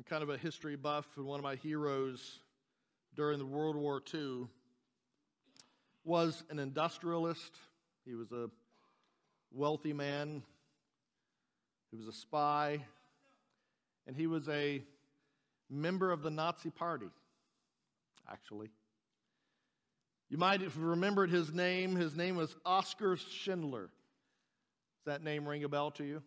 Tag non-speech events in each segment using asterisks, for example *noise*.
I'm kind of a history buff, and one of my heroes during the World War II was an industrialist. He was a wealthy man. He was a spy. And he was a member of the Nazi Party, actually. You might have remembered his name. His name was Oskar Schindler. Does that name ring a bell to you?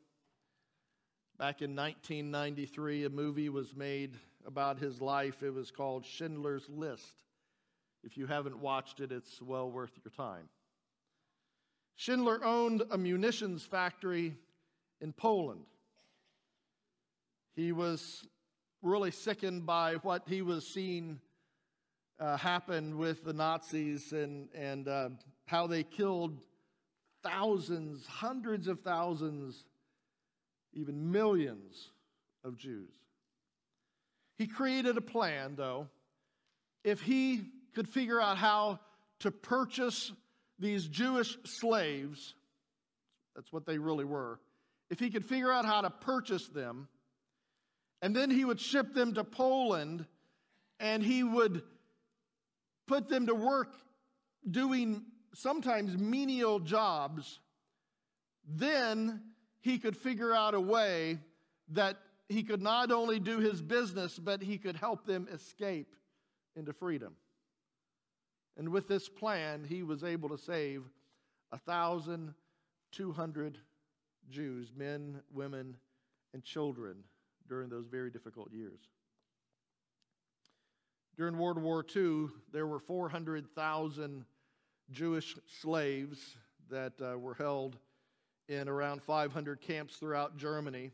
Back in 1993, a movie was made about his life. It was called Schindler's List. If you haven't watched it, it's well worth your time. Schindler owned a munitions factory in Poland. He was really sickened by what he was seeing uh, happen with the Nazis and, and uh, how they killed thousands, hundreds of thousands, even millions of Jews. He created a plan, though. If he could figure out how to purchase these Jewish slaves, that's what they really were, if he could figure out how to purchase them, and then he would ship them to Poland and he would put them to work doing sometimes menial jobs, then he could figure out a way that he could not only do his business, but he could help them escape into freedom. And with this plan, he was able to save 1,200 Jews, men, women, and children, during those very difficult years. During World War II, there were 400,000 Jewish slaves that uh, were held in around 500 camps throughout Germany.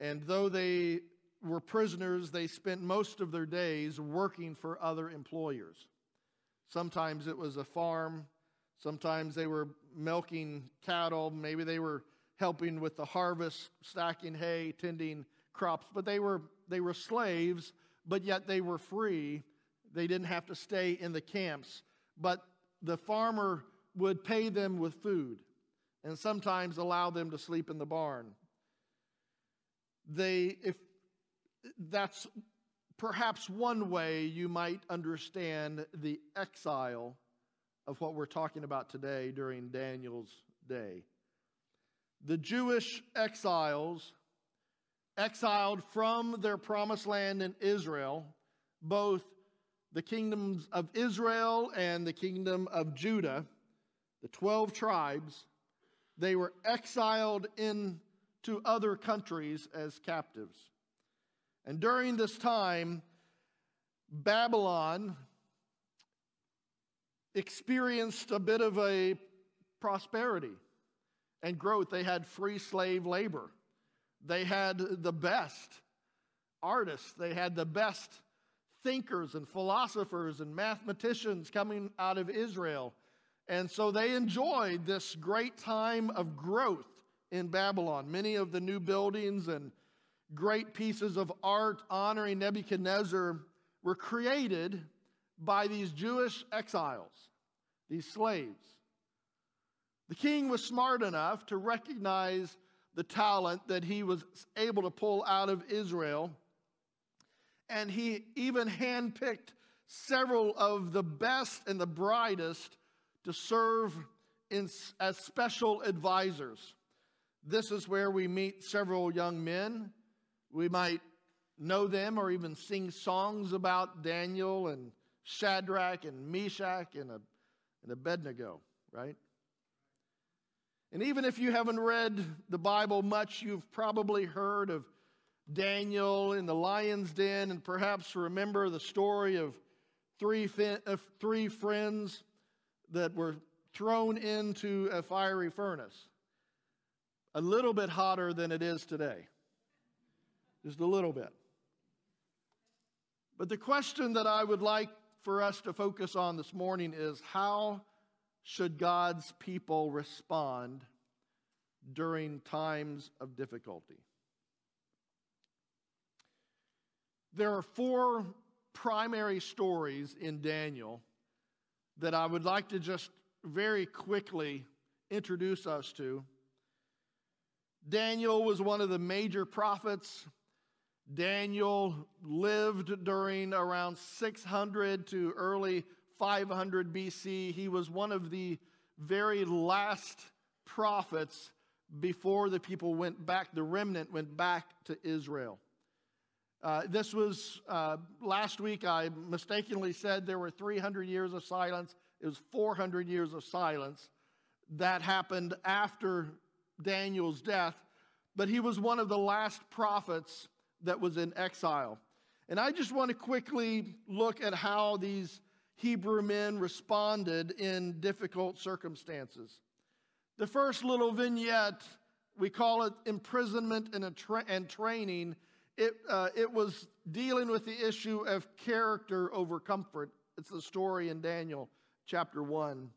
And though they were prisoners, they spent most of their days working for other employers. Sometimes it was a farm, sometimes they were milking cattle, maybe they were helping with the harvest, stacking hay, tending crops, but they were, they were slaves, but yet they were free. They didn't have to stay in the camps. But the farmer would pay them with food and sometimes allow them to sleep in the barn. They, if that's perhaps one way you might understand the exile of what we're talking about today during Daniel's day. The Jewish exiles, exiled from their promised land in Israel, both the kingdoms of Israel and the kingdom of Judah, the 12 tribes, they were exiled into other countries as captives. And during this time, Babylon experienced a bit of a prosperity and growth. They had free slave labor, they had the best artists, they had the best thinkers and philosophers and mathematicians coming out of Israel. And so they enjoyed this great time of growth in Babylon. Many of the new buildings and great pieces of art honoring Nebuchadnezzar were created by these Jewish exiles, these slaves. The king was smart enough to recognize the talent that he was able to pull out of Israel, and he even handpicked several of the best and the brightest to serve in, as special advisors. This is where we meet several young men we might know them or even sing songs about Daniel and Shadrach and Meshach and, and Abednego, right? And even if you haven't read the Bible much, you've probably heard of Daniel in the lion's den and perhaps remember the story of three, three friends that were thrown into a fiery furnace. A little bit hotter than it is today just a little bit. But the question that I would like for us to focus on this morning is how should God's people respond during times of difficulty? There are four primary stories in Daniel that I would like to just very quickly introduce us to. Daniel was one of the major prophets Daniel lived during around 600 to early 500 BC. He was one of the very last prophets before the people went back, the remnant went back to Israel. Uh, this was uh, last week, I mistakenly said there were 300 years of silence. It was 400 years of silence. That happened after Daniel's death, but he was one of the last prophets that was in exile. And I just want to quickly look at how these Hebrew men responded in difficult circumstances. The first little vignette, we call it imprisonment and, tra- and training. It, uh, it was dealing with the issue of character over comfort. It's the story in Daniel chapter 1.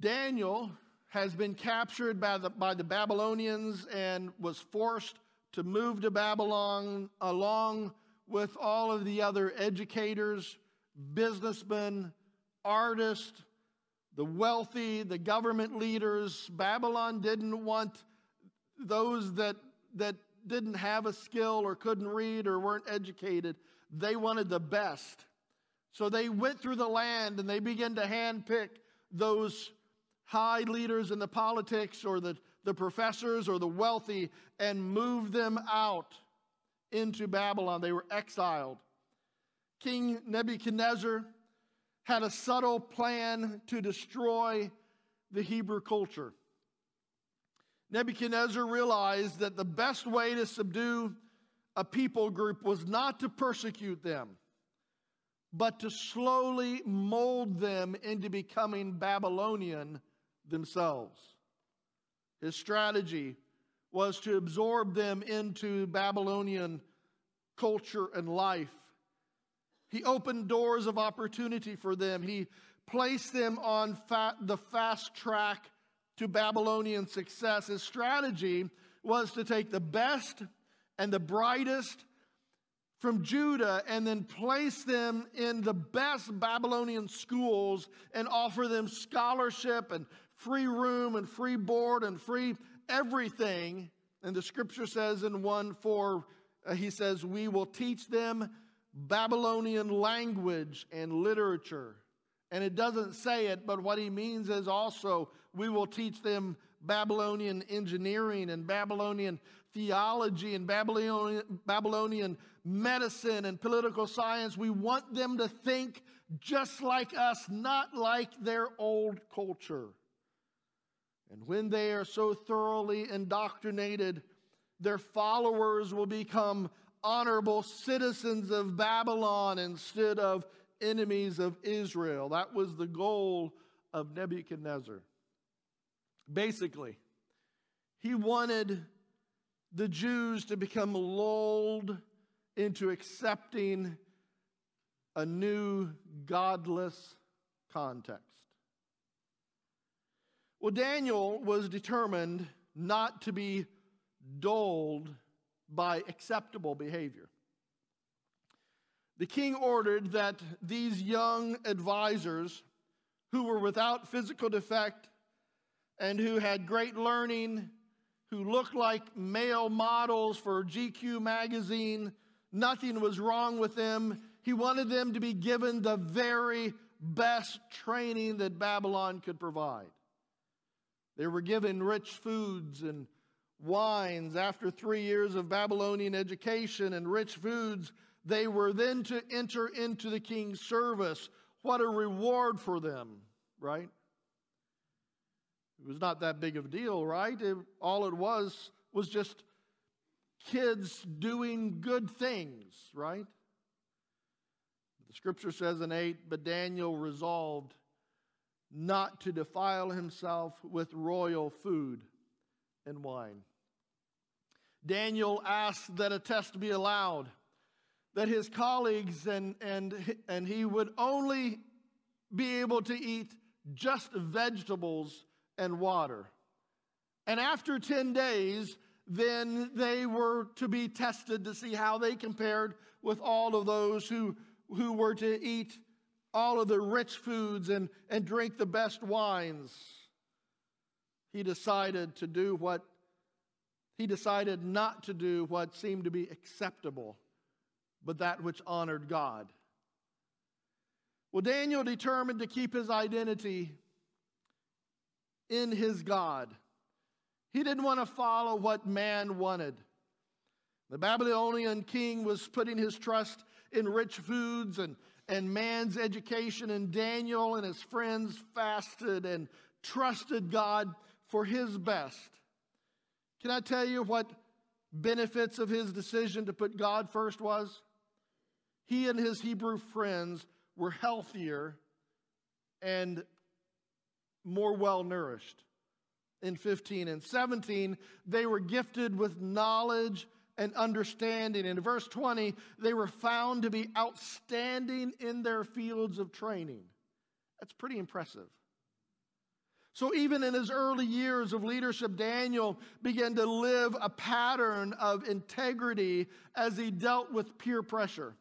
Daniel has been captured by the, by the Babylonians and was forced to move to Babylon along with all of the other educators, businessmen, artists, the wealthy, the government leaders. Babylon didn't want those that, that didn't have a skill or couldn't read or weren't educated. They wanted the best. So they went through the land and they began to handpick those high leaders in the politics or the the professors or the wealthy and moved them out into Babylon. They were exiled. King Nebuchadnezzar had a subtle plan to destroy the Hebrew culture. Nebuchadnezzar realized that the best way to subdue a people group was not to persecute them, but to slowly mold them into becoming Babylonian themselves. His strategy was to absorb them into Babylonian culture and life. He opened doors of opportunity for them. He placed them on the fast track to Babylonian success. His strategy was to take the best and the brightest from Judah and then place them in the best Babylonian schools and offer them scholarship and free room and free board and free everything. And the scripture says in 1 4, uh, he says, We will teach them Babylonian language and literature. And it doesn't say it, but what he means is also, we will teach them Babylonian engineering and Babylonian theology and Babylonian, Babylonian medicine and political science. We want them to think just like us, not like their old culture. And when they are so thoroughly indoctrinated, their followers will become honorable citizens of Babylon instead of enemies of Israel. That was the goal of Nebuchadnezzar. Basically, he wanted the Jews to become lulled into accepting a new godless context. Well, Daniel was determined not to be dulled by acceptable behavior. The king ordered that these young advisors, who were without physical defect and who had great learning, who looked like male models for GQ magazine, nothing was wrong with them. He wanted them to be given the very best training that Babylon could provide. They were given rich foods and wines. After three years of Babylonian education and rich foods, they were then to enter into the king's service. What a reward for them, right? It was not that big of a deal, right? It, all it was was just kids doing good things, right? The scripture says in 8, but Daniel resolved not to defile himself with royal food and wine. Daniel asked that a test be allowed, that his colleagues and, and, and he would only be able to eat just vegetables and water. And after 10 days, then they were to be tested to see how they compared with all of those who, who were to eat all of the rich foods and, and drink the best wines. He decided to do what he decided not to do what seemed to be acceptable, but that which honored God. Well, Daniel determined to keep his identity in his God. He didn't want to follow what man wanted. The Babylonian king was putting his trust in rich foods and, and man's education, and Daniel and his friends fasted and trusted God for his best. Can I tell you what benefits of his decision to put God first was? He and his Hebrew friends were healthier and more well nourished. In 15 and 17, they were gifted with knowledge and understanding. In verse 20, they were found to be outstanding in their fields of training. That's pretty impressive. So, even in his early years of leadership, Daniel began to live a pattern of integrity as he dealt with peer pressure.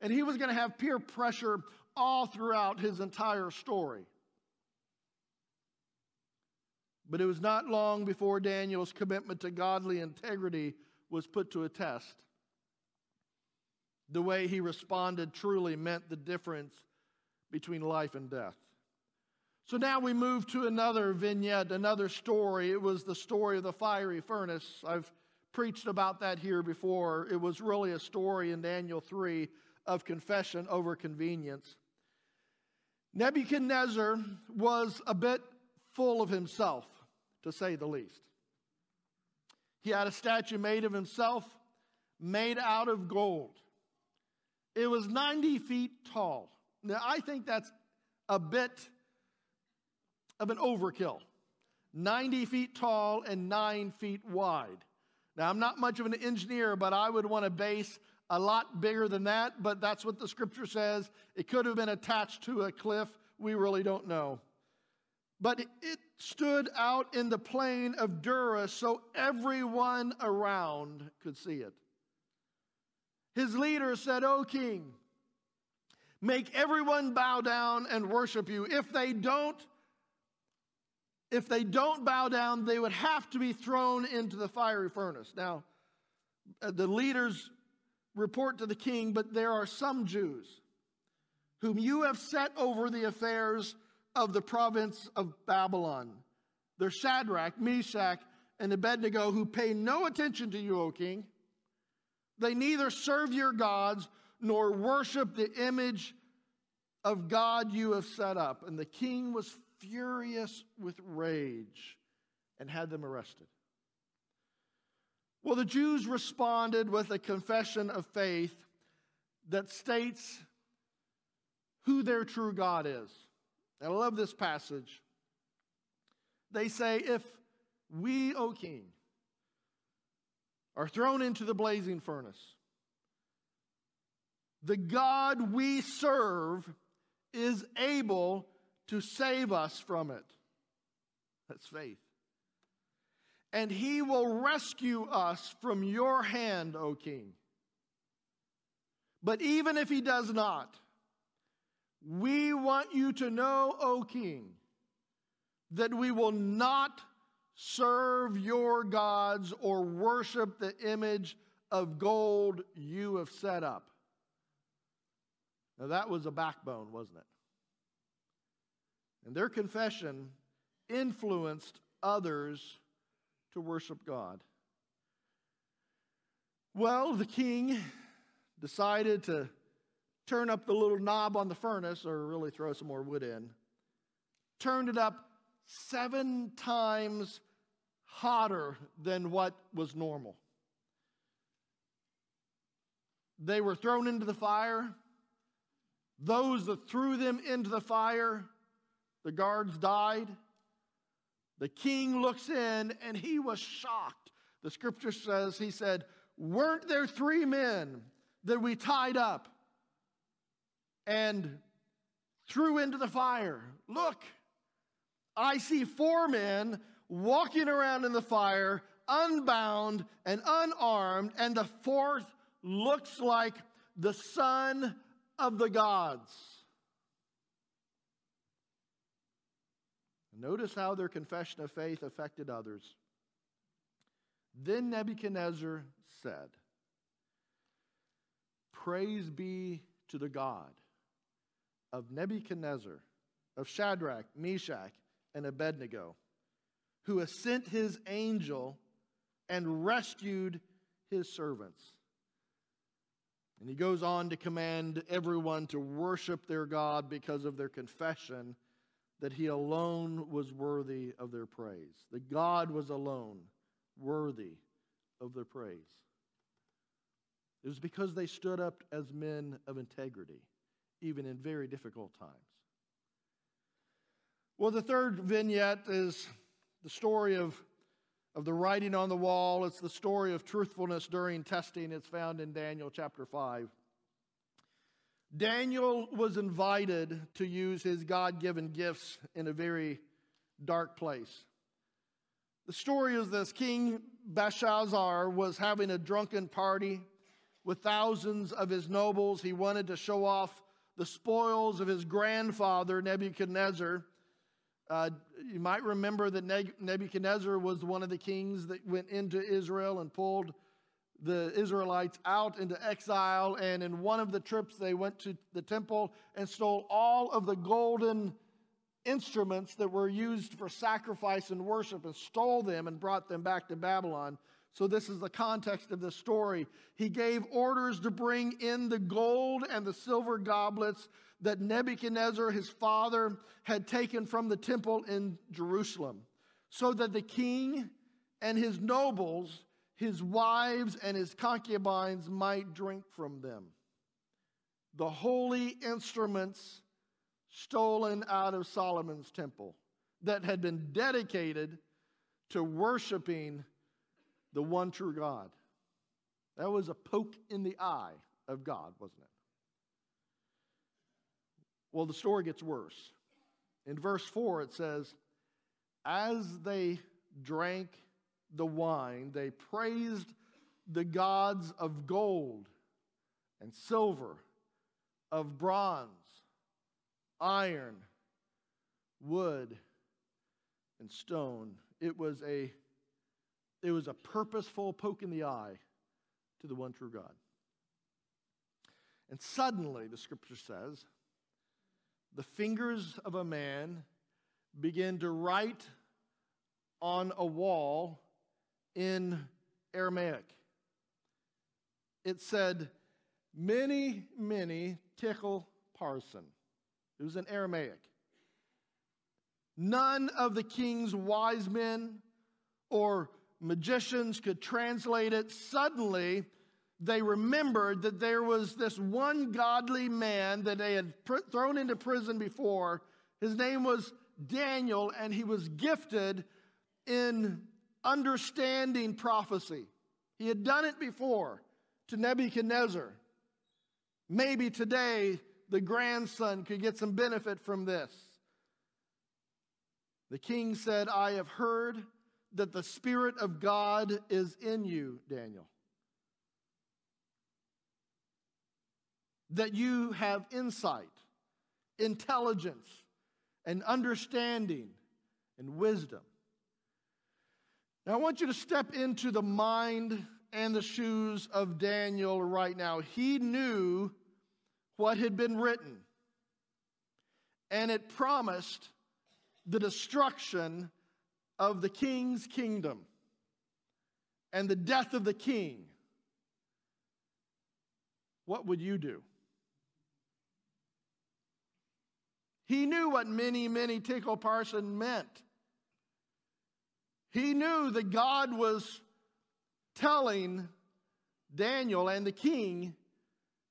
And he was going to have peer pressure all throughout his entire story. But it was not long before Daniel's commitment to godly integrity was put to a test. The way he responded truly meant the difference between life and death. So now we move to another vignette, another story. It was the story of the fiery furnace. I've preached about that here before. It was really a story in Daniel 3 of confession over convenience. Nebuchadnezzar was a bit full of himself, to say the least. He had a statue made of himself, made out of gold. It was 90 feet tall. Now, I think that's a bit of an overkill. 90 feet tall and 9 feet wide. Now, I'm not much of an engineer, but I would want a base a lot bigger than that, but that's what the scripture says. It could have been attached to a cliff. We really don't know. But it stood out in the plain of Dura so everyone around could see it. His leader said, O king, make everyone bow down and worship you. If they don't, if they don't bow down, they would have to be thrown into the fiery furnace. Now, uh, the leaders report to the king, but there are some Jews whom you have set over the affairs of the province of Babylon. They're Shadrach, Meshach, and Abednego, who pay no attention to you, O king. They neither serve your gods nor worship the image of God you have set up. And the king was furious with rage and had them arrested. Well, the Jews responded with a confession of faith that states who their true God is. I love this passage. They say, If we, O king, are thrown into the blazing furnace, the God we serve is able to save us from it. That's faith and he will rescue us from your hand, O king. But even if he does not, we want you to know, O king, that we will not serve your gods or worship the image of gold you have set up. Now, that was a backbone, wasn't it? And their confession influenced others to worship God. Well, the king decided to turn up the little knob on the furnace, or really throw some more wood in, turned it up seven times hotter than what was normal. They were thrown into the fire. Those that threw them into the fire, the guards died. The king looks in and he was shocked. The scripture says, he said, Weren't there three men that we tied up and threw into the fire? Look, I see four men walking around in the fire, unbound and unarmed, and the fourth looks like the son of the gods. Notice how their confession of faith affected others. Then Nebuchadnezzar said, Praise be to the God of Nebuchadnezzar, of Shadrach, Meshach, and Abednego, who has sent his angel and rescued his servants. And he goes on to command everyone to worship their God because of their confession that he alone was worthy of their praise. That God was alone worthy of their praise. It was because they stood up as men of integrity, even in very difficult times. Well, the third vignette is the story of, of the writing on the wall. It's the story of truthfulness during testing. It's found in Daniel chapter 5. Daniel was invited to use his God given gifts in a very dark place. The story is this King Belshazzar was having a drunken party with thousands of his nobles. He wanted to show off the spoils of his grandfather, Nebuchadnezzar. Uh, you might remember that Nebuchadnezzar was one of the kings that went into Israel and pulled the Israelites out into exile. And in one of the trips, they went to the temple and stole all of the golden instruments that were used for sacrifice and worship and stole them and brought them back to Babylon. So, this is the context of this story. He gave orders to bring in the gold and the silver goblets that Nebuchadnezzar, his father, had taken from the temple in Jerusalem, so that the king and his nobles his wives and his concubines might drink from them. The holy instruments stolen out of Solomon's temple that had been dedicated to worshiping the one true God. That was a poke in the eye of God, wasn't it? Well, the story gets worse. In verse 4, it says, As they drank the wine, they praised the gods of gold and silver, of bronze, iron, wood, and stone. It was a it was a purposeful poke in the eye to the one true God. And suddenly, the scripture says, the fingers of a man begin to write on a wall in Aramaic. It said, mene, mene, tekel parsin. It was in Aramaic. None of the king's wise men or magicians could translate it. Suddenly, they remembered that there was this one godly man that they had pr- thrown into prison before. His name was Daniel, and he was gifted in understanding prophecy. He had done it before to Nebuchadnezzar. Maybe today the grandson could get some benefit from this. The king said, I have heard that the Spirit of God is in you, Daniel. That you have insight, intelligence, and understanding and wisdom. Now, I want you to step into the mind and the shoes of Daniel right now. He knew what had been written, and it promised the destruction of the king's kingdom and the death of the king. What would you do? He knew what mene, mene, tekel parsin meant. He knew that God was telling Daniel and the king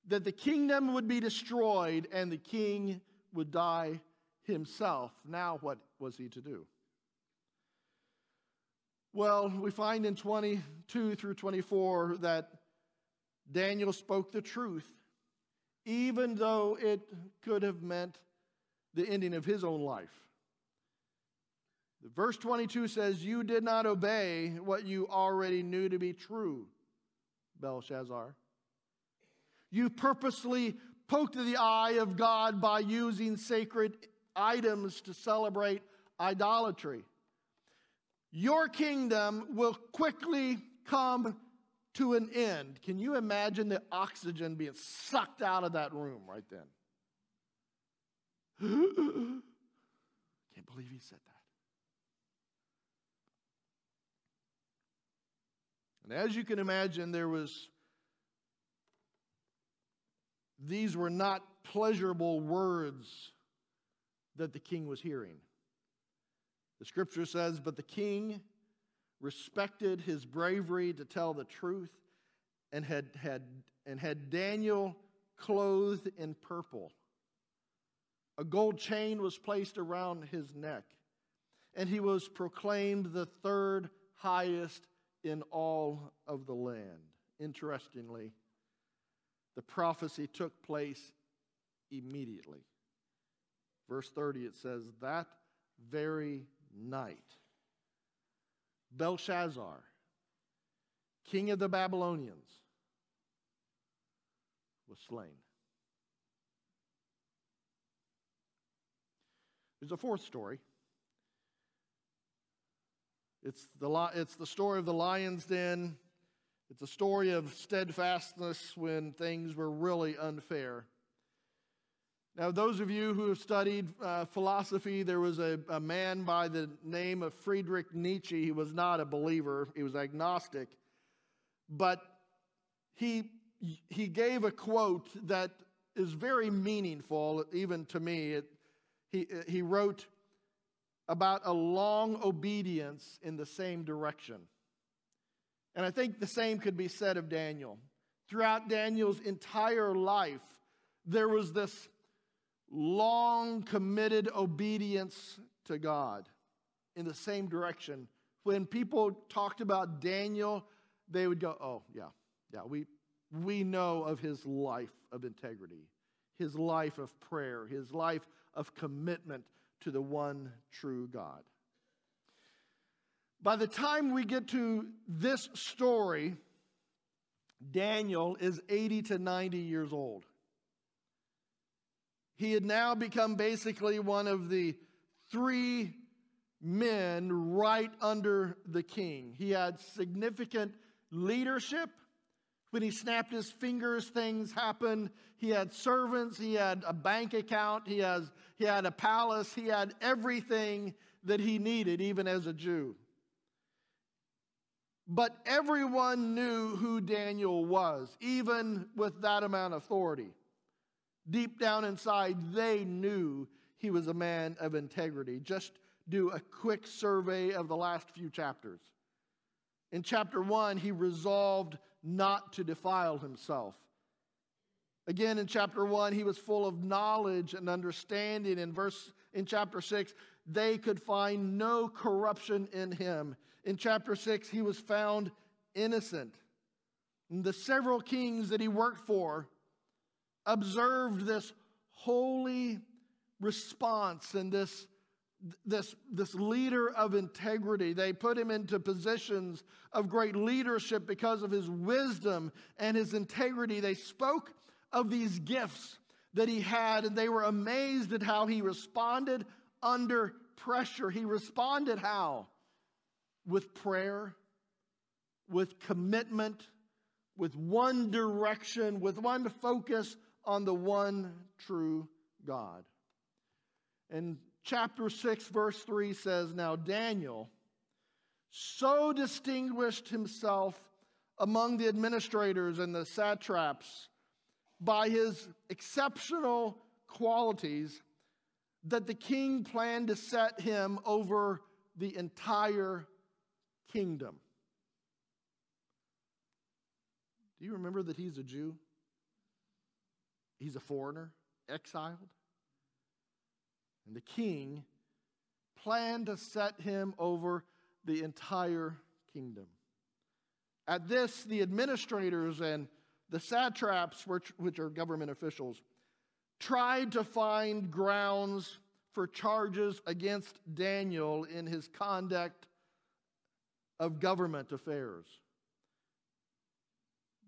that the kingdom would be destroyed and the king would die himself. Now, what was he to do? Well, we find in 22 through 24 that Daniel spoke the truth, even though it could have meant the ending of his own life. Verse 22 says, You did not obey what you already knew to be true, Belshazzar. You purposely poked the eye of God by using sacred items to celebrate idolatry. Your kingdom will quickly come to an end. Can you imagine the oxygen being sucked out of that room right then? *gasps* Can't believe he said that. And as you can imagine, there was, these were not pleasurable words that the king was hearing. The scripture says, But the king respected his bravery to tell the truth and had, had, and had Daniel clothed in purple. A gold chain was placed around his neck, and he was proclaimed the third highest in all of the land. Interestingly, the prophecy took place immediately. Verse 30, it says, That very night, Belshazzar, king of the Babylonians, was slain. There's a fourth story. It's the, it's the story of the lion's den. It's a story of steadfastness when things were really unfair. Now, those of you who have studied uh, philosophy, there was a, a man by the name of Friedrich Nietzsche. He was not a believer, he was agnostic. But he, he gave a quote that is very meaningful, even to me. It, he, he wrote about a long obedience in the same direction. And I think the same could be said of Daniel. Throughout Daniel's entire life, there was this long committed obedience to God in the same direction. When people talked about Daniel, they would go, Oh, yeah, yeah, we, we know of his life of integrity, his life of prayer, his life of commitment to the one true God. By the time we get to this story, Daniel is 80 to 90 years old. He had now become basically one of the three men right under the king. He had significant leadership. When he snapped his fingers, things happened. He had servants, he had a bank account, he, has, he had a palace, he had everything that he needed, even as a Jew. But everyone knew who Daniel was, even with that amount of authority. Deep down inside, they knew he was a man of integrity. Just do a quick survey of the last few chapters. In chapter 1, he resolved not to defile himself. Again, in chapter 1, he was full of knowledge and understanding. In verse in chapter 6, they could find no corruption in him. In chapter 6, he was found innocent. And the several kings that he worked for observed this holy response and this, this, this leader of integrity. They put him into positions of great leadership because of his wisdom and his integrity. They spoke of these gifts that he had, and they were amazed at how he responded under pressure. He responded how? With prayer, with commitment, with one direction, with one focus on the one true God. And chapter 6, verse 3 says, Now Daniel so distinguished himself among the administrators and the satraps by his exceptional qualities that the king planned to set him over the entire kingdom. Do you remember that he's a Jew? He's a foreigner, exiled. And the king planned to set him over the entire kingdom. At this, the administrators and the satraps, which are government officials, tried to find grounds for charges against Daniel in his conduct of government affairs.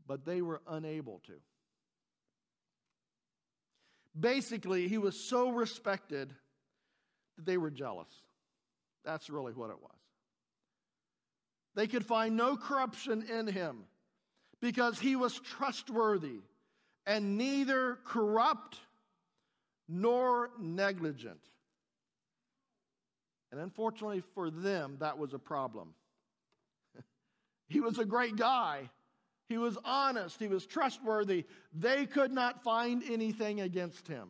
But they were unable to. Basically, he was so respected that they were jealous. That's really what it was. They could find no corruption in him because he was trustworthy and neither corrupt nor negligent. And unfortunately for them, that was a problem. *laughs* he was a great guy. He was honest. He was trustworthy. They could not find anything against him.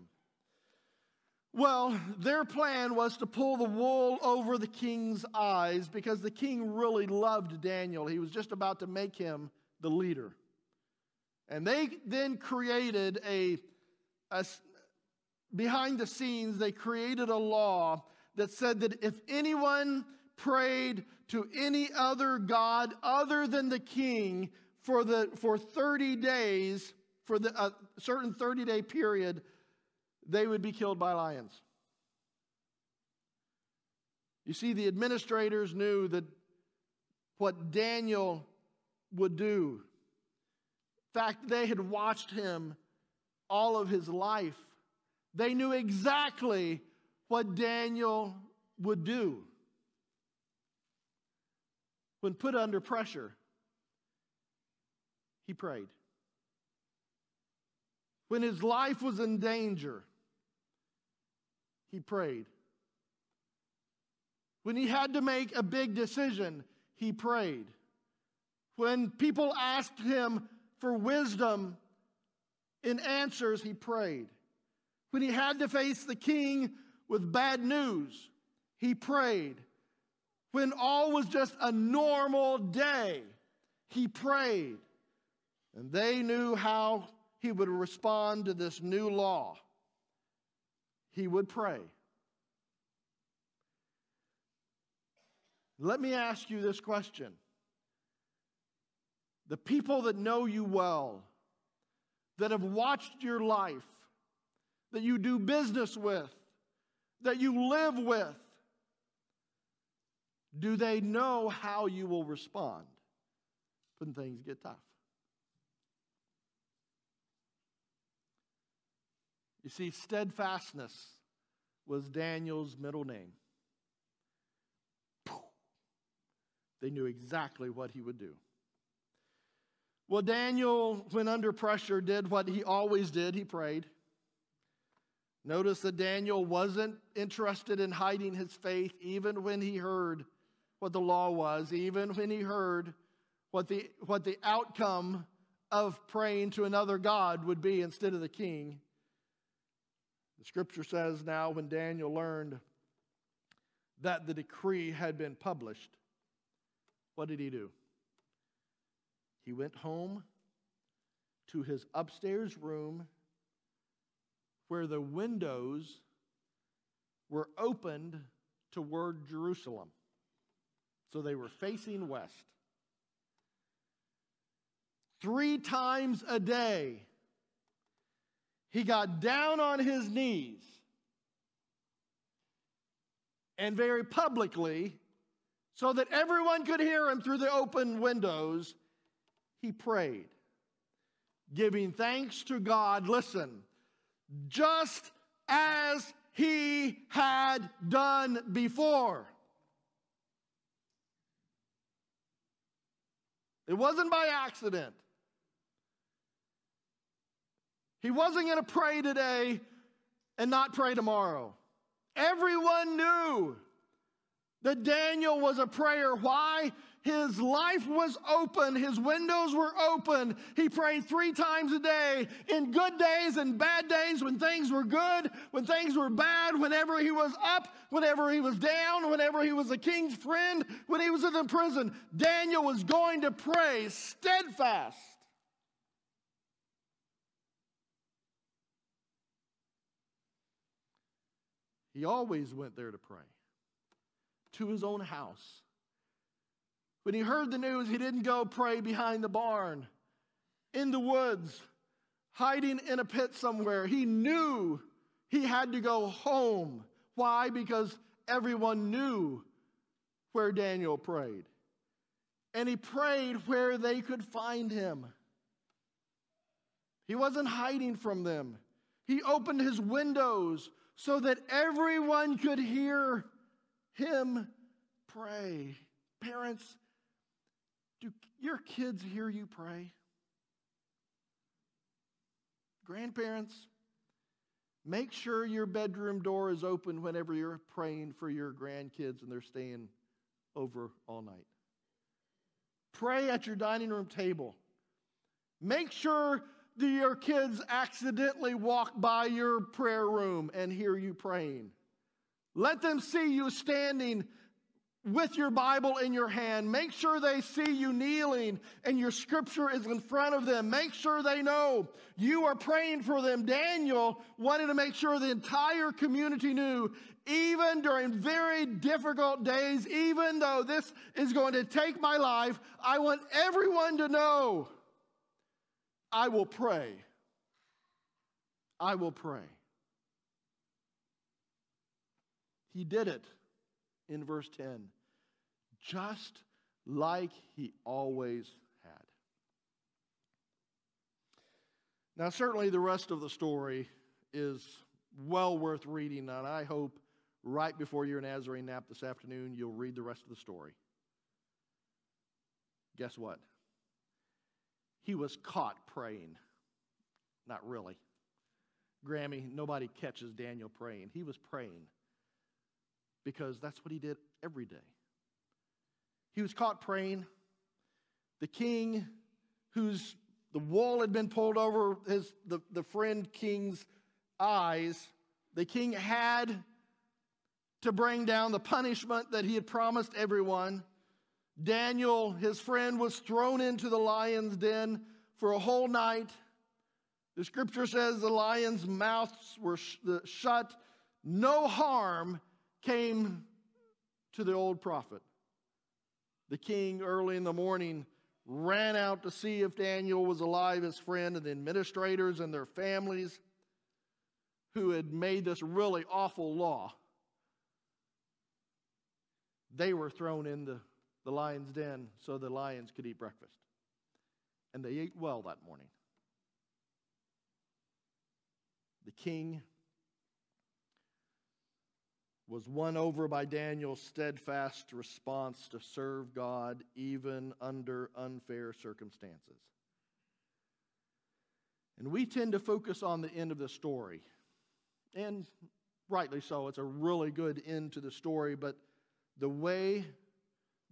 Well, their plan was to pull the wool over the king's eyes because the king really loved Daniel. He was just about to make him the leader. And they then created a, a behind the scenes, they created a law that said that if anyone prayed to any other God other than the king for, the, for 30 days, for the, a certain 30 day period, they would be killed by lions. You see, the administrators knew that what Daniel would do. In fact, they had watched him all of his life. They knew exactly what Daniel would do. When put under pressure, he prayed. When his life was in danger, he prayed. When he had to make a big decision, he prayed. When people asked him for wisdom in answers, he prayed. When he had to face the king with bad news, he prayed. When all was just a normal day, he prayed. And they knew how he would respond to this new law. He would pray. Let me ask you this question. The people that know you well, that have watched your life, that you do business with, that you live with, do they know how you will respond when things get tough? You see, steadfastness was Daniel's middle name. They knew exactly what he would do. Well, Daniel, when under pressure, did what he always did he prayed. Notice that Daniel wasn't interested in hiding his faith even when he heard what the law was, even when he heard what the, what the outcome of praying to another God would be instead of the king. The scripture says now, when Daniel learned that the decree had been published, what did he do? He went home to his upstairs room where the windows were opened toward Jerusalem. So they were facing west. Three times a day, he got down on his knees and very publicly, so that everyone could hear him through the open windows, he prayed, giving thanks to God. Listen, just as he had done before. It wasn't by accident. He wasn't going to pray today and not pray tomorrow. Everyone knew that Daniel was a prayer. Why? His life was open. His windows were open. He prayed three times a day in good days and bad days, when things were good, when things were bad, whenever he was up, whenever he was down, whenever he was a king's friend, when he was in the prison. Daniel was going to pray steadfast. He always went there to pray to his own house. When he heard the news, he didn't go pray behind the barn, in the woods, hiding in a pit somewhere. He knew he had to go home. Why? Because everyone knew where Daniel prayed. And he prayed where they could find him. He wasn't hiding from them. He opened his windows so that everyone could hear him pray. Parents, Do your kids hear you pray? Grandparents, make sure your bedroom door is open whenever you're praying for your grandkids and they're staying over all night. Pray at your dining room table. Make sure that your kids accidentally walk by your prayer room and hear you praying. Let them see you standing with your Bible in your hand. Make sure they see you kneeling and your scripture is in front of them. Make sure they know you are praying for them. Daniel wanted to make sure the entire community knew, even during very difficult days, even though this is going to take my life, I want everyone to know I will pray. I will pray. He did it in verse 10, just like he always had. Now, certainly the rest of the story is well worth reading, and I hope right before your Nazarene nap this afternoon, you'll read the rest of the story. Guess what? He was caught praying. Not really. Grammy, nobody catches Daniel praying. He was praying because that's what he did every day. He was caught praying. The king, whose the wall had been pulled over his the, the friend king's eyes, the king had to bring down the punishment that he had promised everyone. Daniel, his friend, was thrown into the lion's den for a whole night. The scripture says the lion's mouths were sh- shut. No harm came to the old prophet. The king, early in the morning, ran out to see if Daniel was alive, his friend, and the administrators and their families who had made this really awful law. They were thrown in the, the lion's den so the lions could eat breakfast. And they ate well that morning. The king was won over by Daniel's steadfast response to serve God even under unfair circumstances. And we tend to focus on the end of the story. And rightly so, it's a really good end to the story, but the way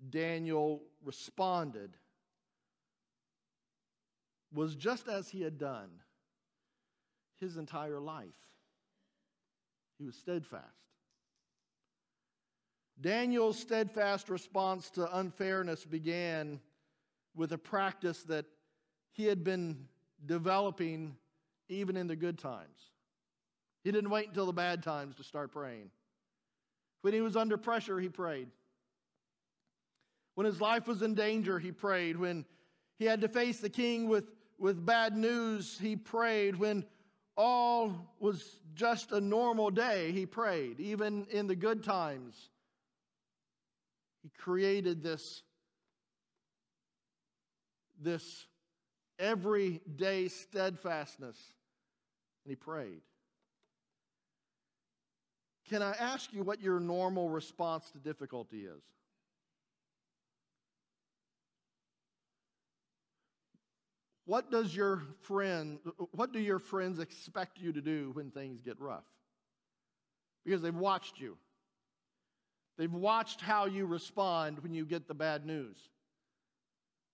Daniel responded was just as he had done his entire life. He was steadfast. Daniel's steadfast response to unfairness began with a practice that he had been developing even in the good times. He didn't wait until the bad times to start praying. When he was under pressure, he prayed. When his life was in danger, he prayed. When he had to face the king with, with bad news, he prayed. When all was just a normal day, he prayed. Even in the good times, he created this, this everyday steadfastness, and he prayed. Can I ask you what your normal response to difficulty is? What does your friend, what do your friends expect you to do when things get rough? Because they've watched you. They've watched how you respond when you get the bad news,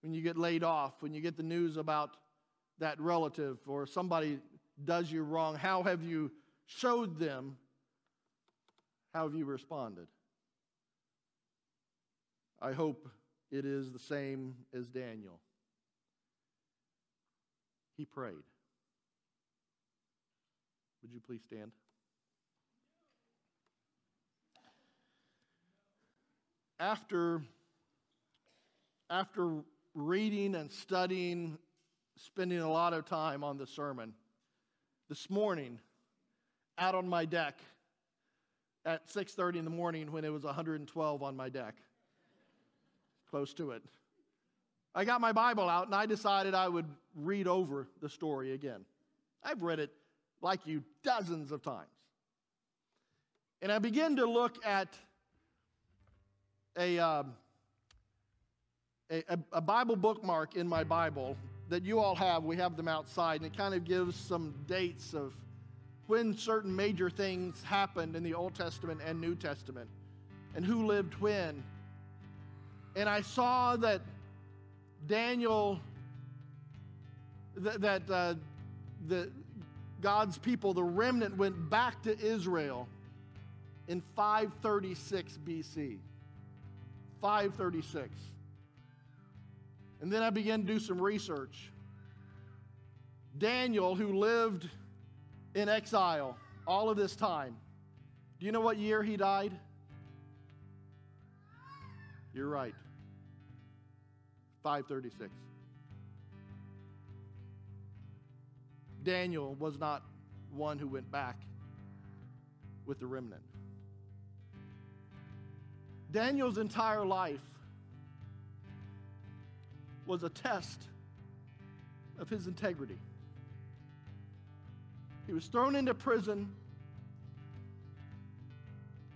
when you get laid off, when you get the news about that relative or somebody does you wrong. How have you showed them? How have you responded? I hope it is the same as Daniel. He prayed. Would you please stand? after, after reading and studying, spending a lot of time on the sermon, this morning, out on my deck at 6.30 in the morning when it was 112 on my deck, close to it, I got my Bible out and I decided I would read over the story again. I've read it like you dozens of times. And I began to look at a, um, a, a, a Bible bookmark in my Bible that you all have. We have them outside, and it kind of gives some dates of when certain major things happened in the Old Testament and New Testament and who lived when. And I saw that Daniel, that, uh, the, God's people, the remnant, went back to Israel in 536 BC. 536. And then I began to do some research. Daniel, who lived in exile all of this time, do you know what year he died? You're right. 536. Daniel was not one who went back with the remnant. Daniel's entire life was a test of his integrity. He was thrown into prison.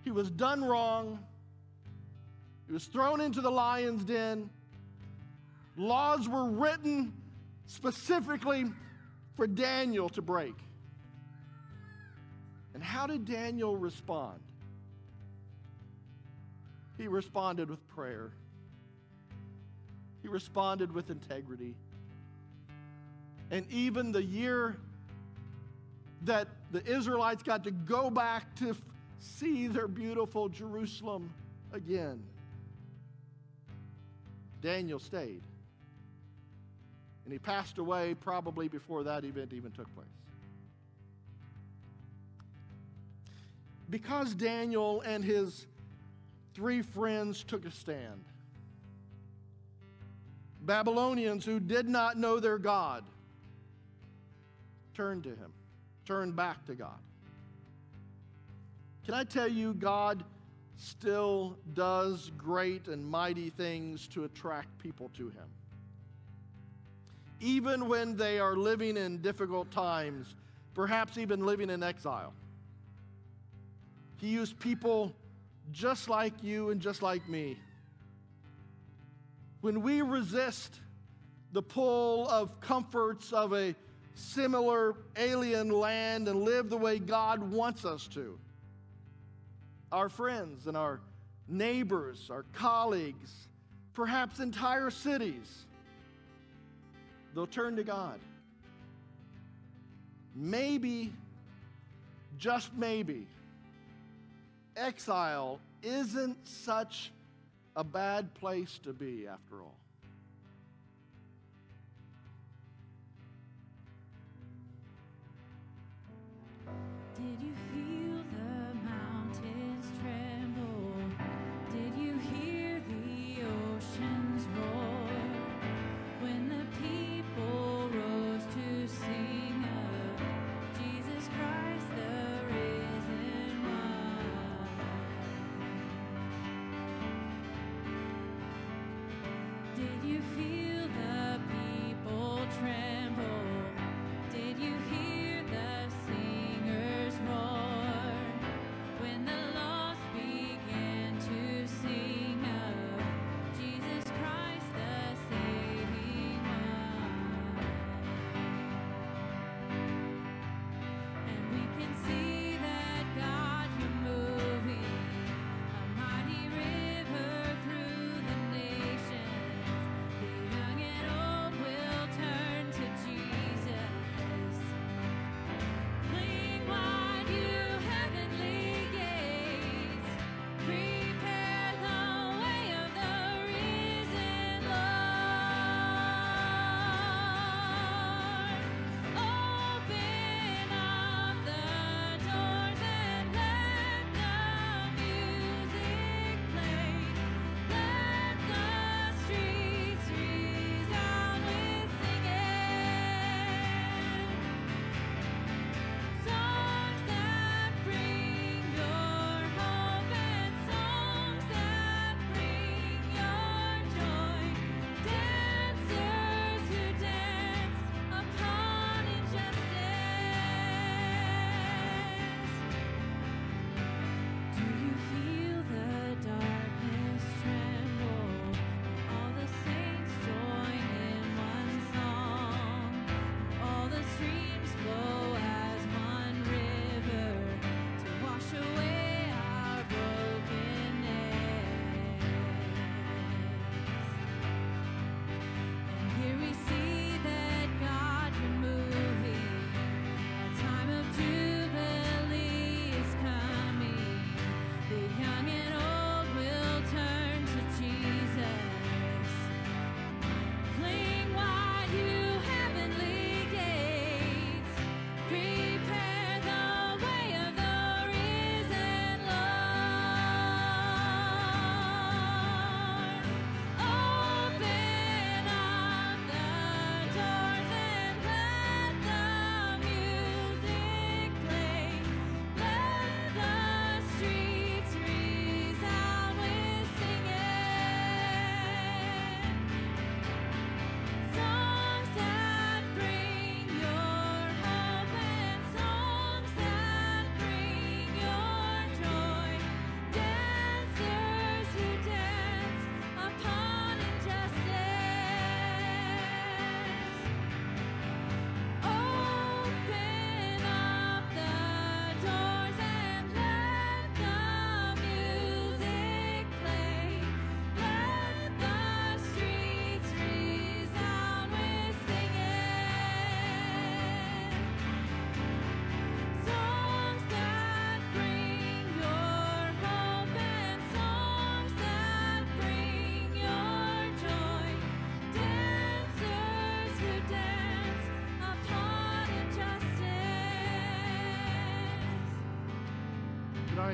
He was done wrong. He was thrown into the lion's den. Laws were written specifically for Daniel to break. And how did Daniel respond? He responded with prayer. He responded with integrity. And even the year that the Israelites got to go back to see their beautiful Jerusalem again, Daniel stayed. And he passed away probably before that event even took place. Because Daniel and his three friends took a stand, Babylonians who did not know their God turned to him, turned back to God. Can I tell you, God still does great and mighty things to attract people to him? Even when they are living in difficult times, perhaps even living in exile. He used people just like you and just like me when we resist the pull of comforts of a similar alien land and live the way God wants us to, our friends and our neighbors, our colleagues, perhaps entire cities, they'll turn to God. Maybe, just maybe, exile isn't such a bad place to be, after all.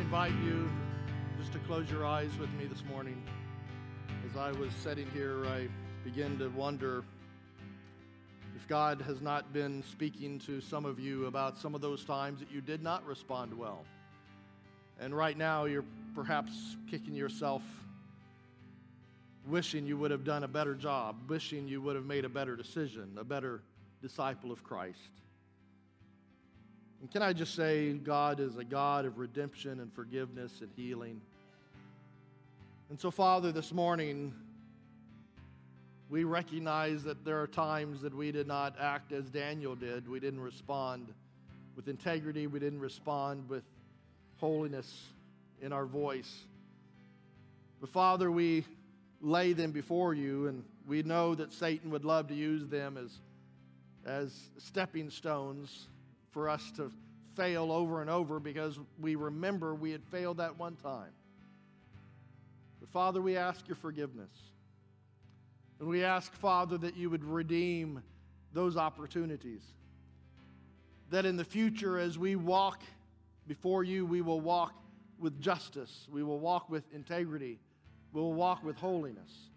Invite you just to close your eyes with me this morning? As I was sitting here, I began to wonder if God has not been speaking to some of you about some of those times that you did not respond well. And right now, you're perhaps kicking yourself, wishing you would have done a better job, wishing you would have made a better decision, a better disciple of Christ. And can I just say, God is a God of redemption and forgiveness and healing. And so, Father, this morning, we recognize that there are times that we did not act as Daniel did. We didn't respond with integrity, we didn't respond with holiness in our voice. But, Father, we lay them before you, and we know that Satan would love to use them as, as stepping stones for us to fail over and over because we remember we had failed that one time. But Father, we ask your forgiveness. And we ask, Father, that you would redeem those opportunities. That in the future, as we walk before you, we will walk with justice, we will walk with integrity, we will walk with holiness.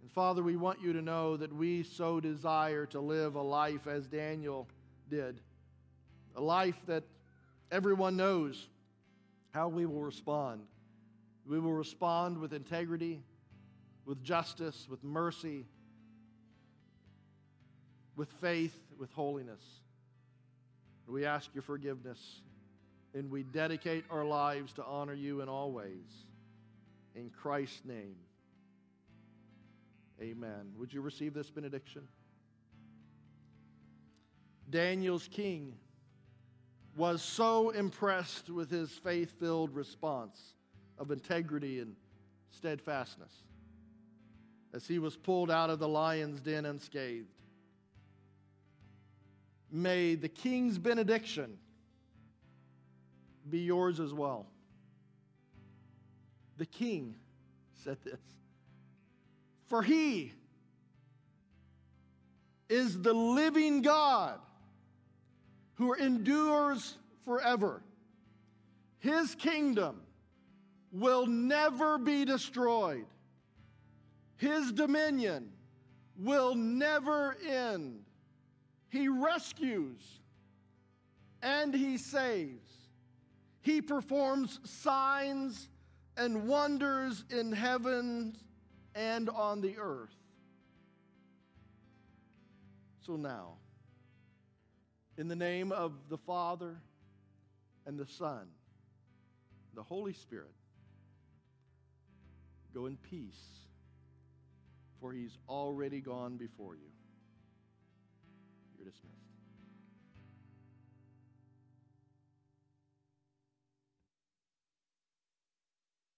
And Father, we want you to know that we so desire to live a life as Daniel did a life that everyone knows how we will respond. We will respond with integrity, with justice, with mercy, with faith, with holiness. We ask your forgiveness and we dedicate our lives to honor you in all ways. In Christ's name, amen. Would you receive this benediction? Daniel's king was so impressed with his faith filled response of integrity and steadfastness as he was pulled out of the lion's den unscathed. May the king's benediction be yours as well. The king said this For he is the living God who endures forever. His kingdom will never be destroyed. His dominion will never end. He rescues and he saves. He performs signs and wonders in heaven and on the earth. So now, in the name of the Father and the Son, the Holy Spirit, go in peace, for he's already gone before you. You're dismissed.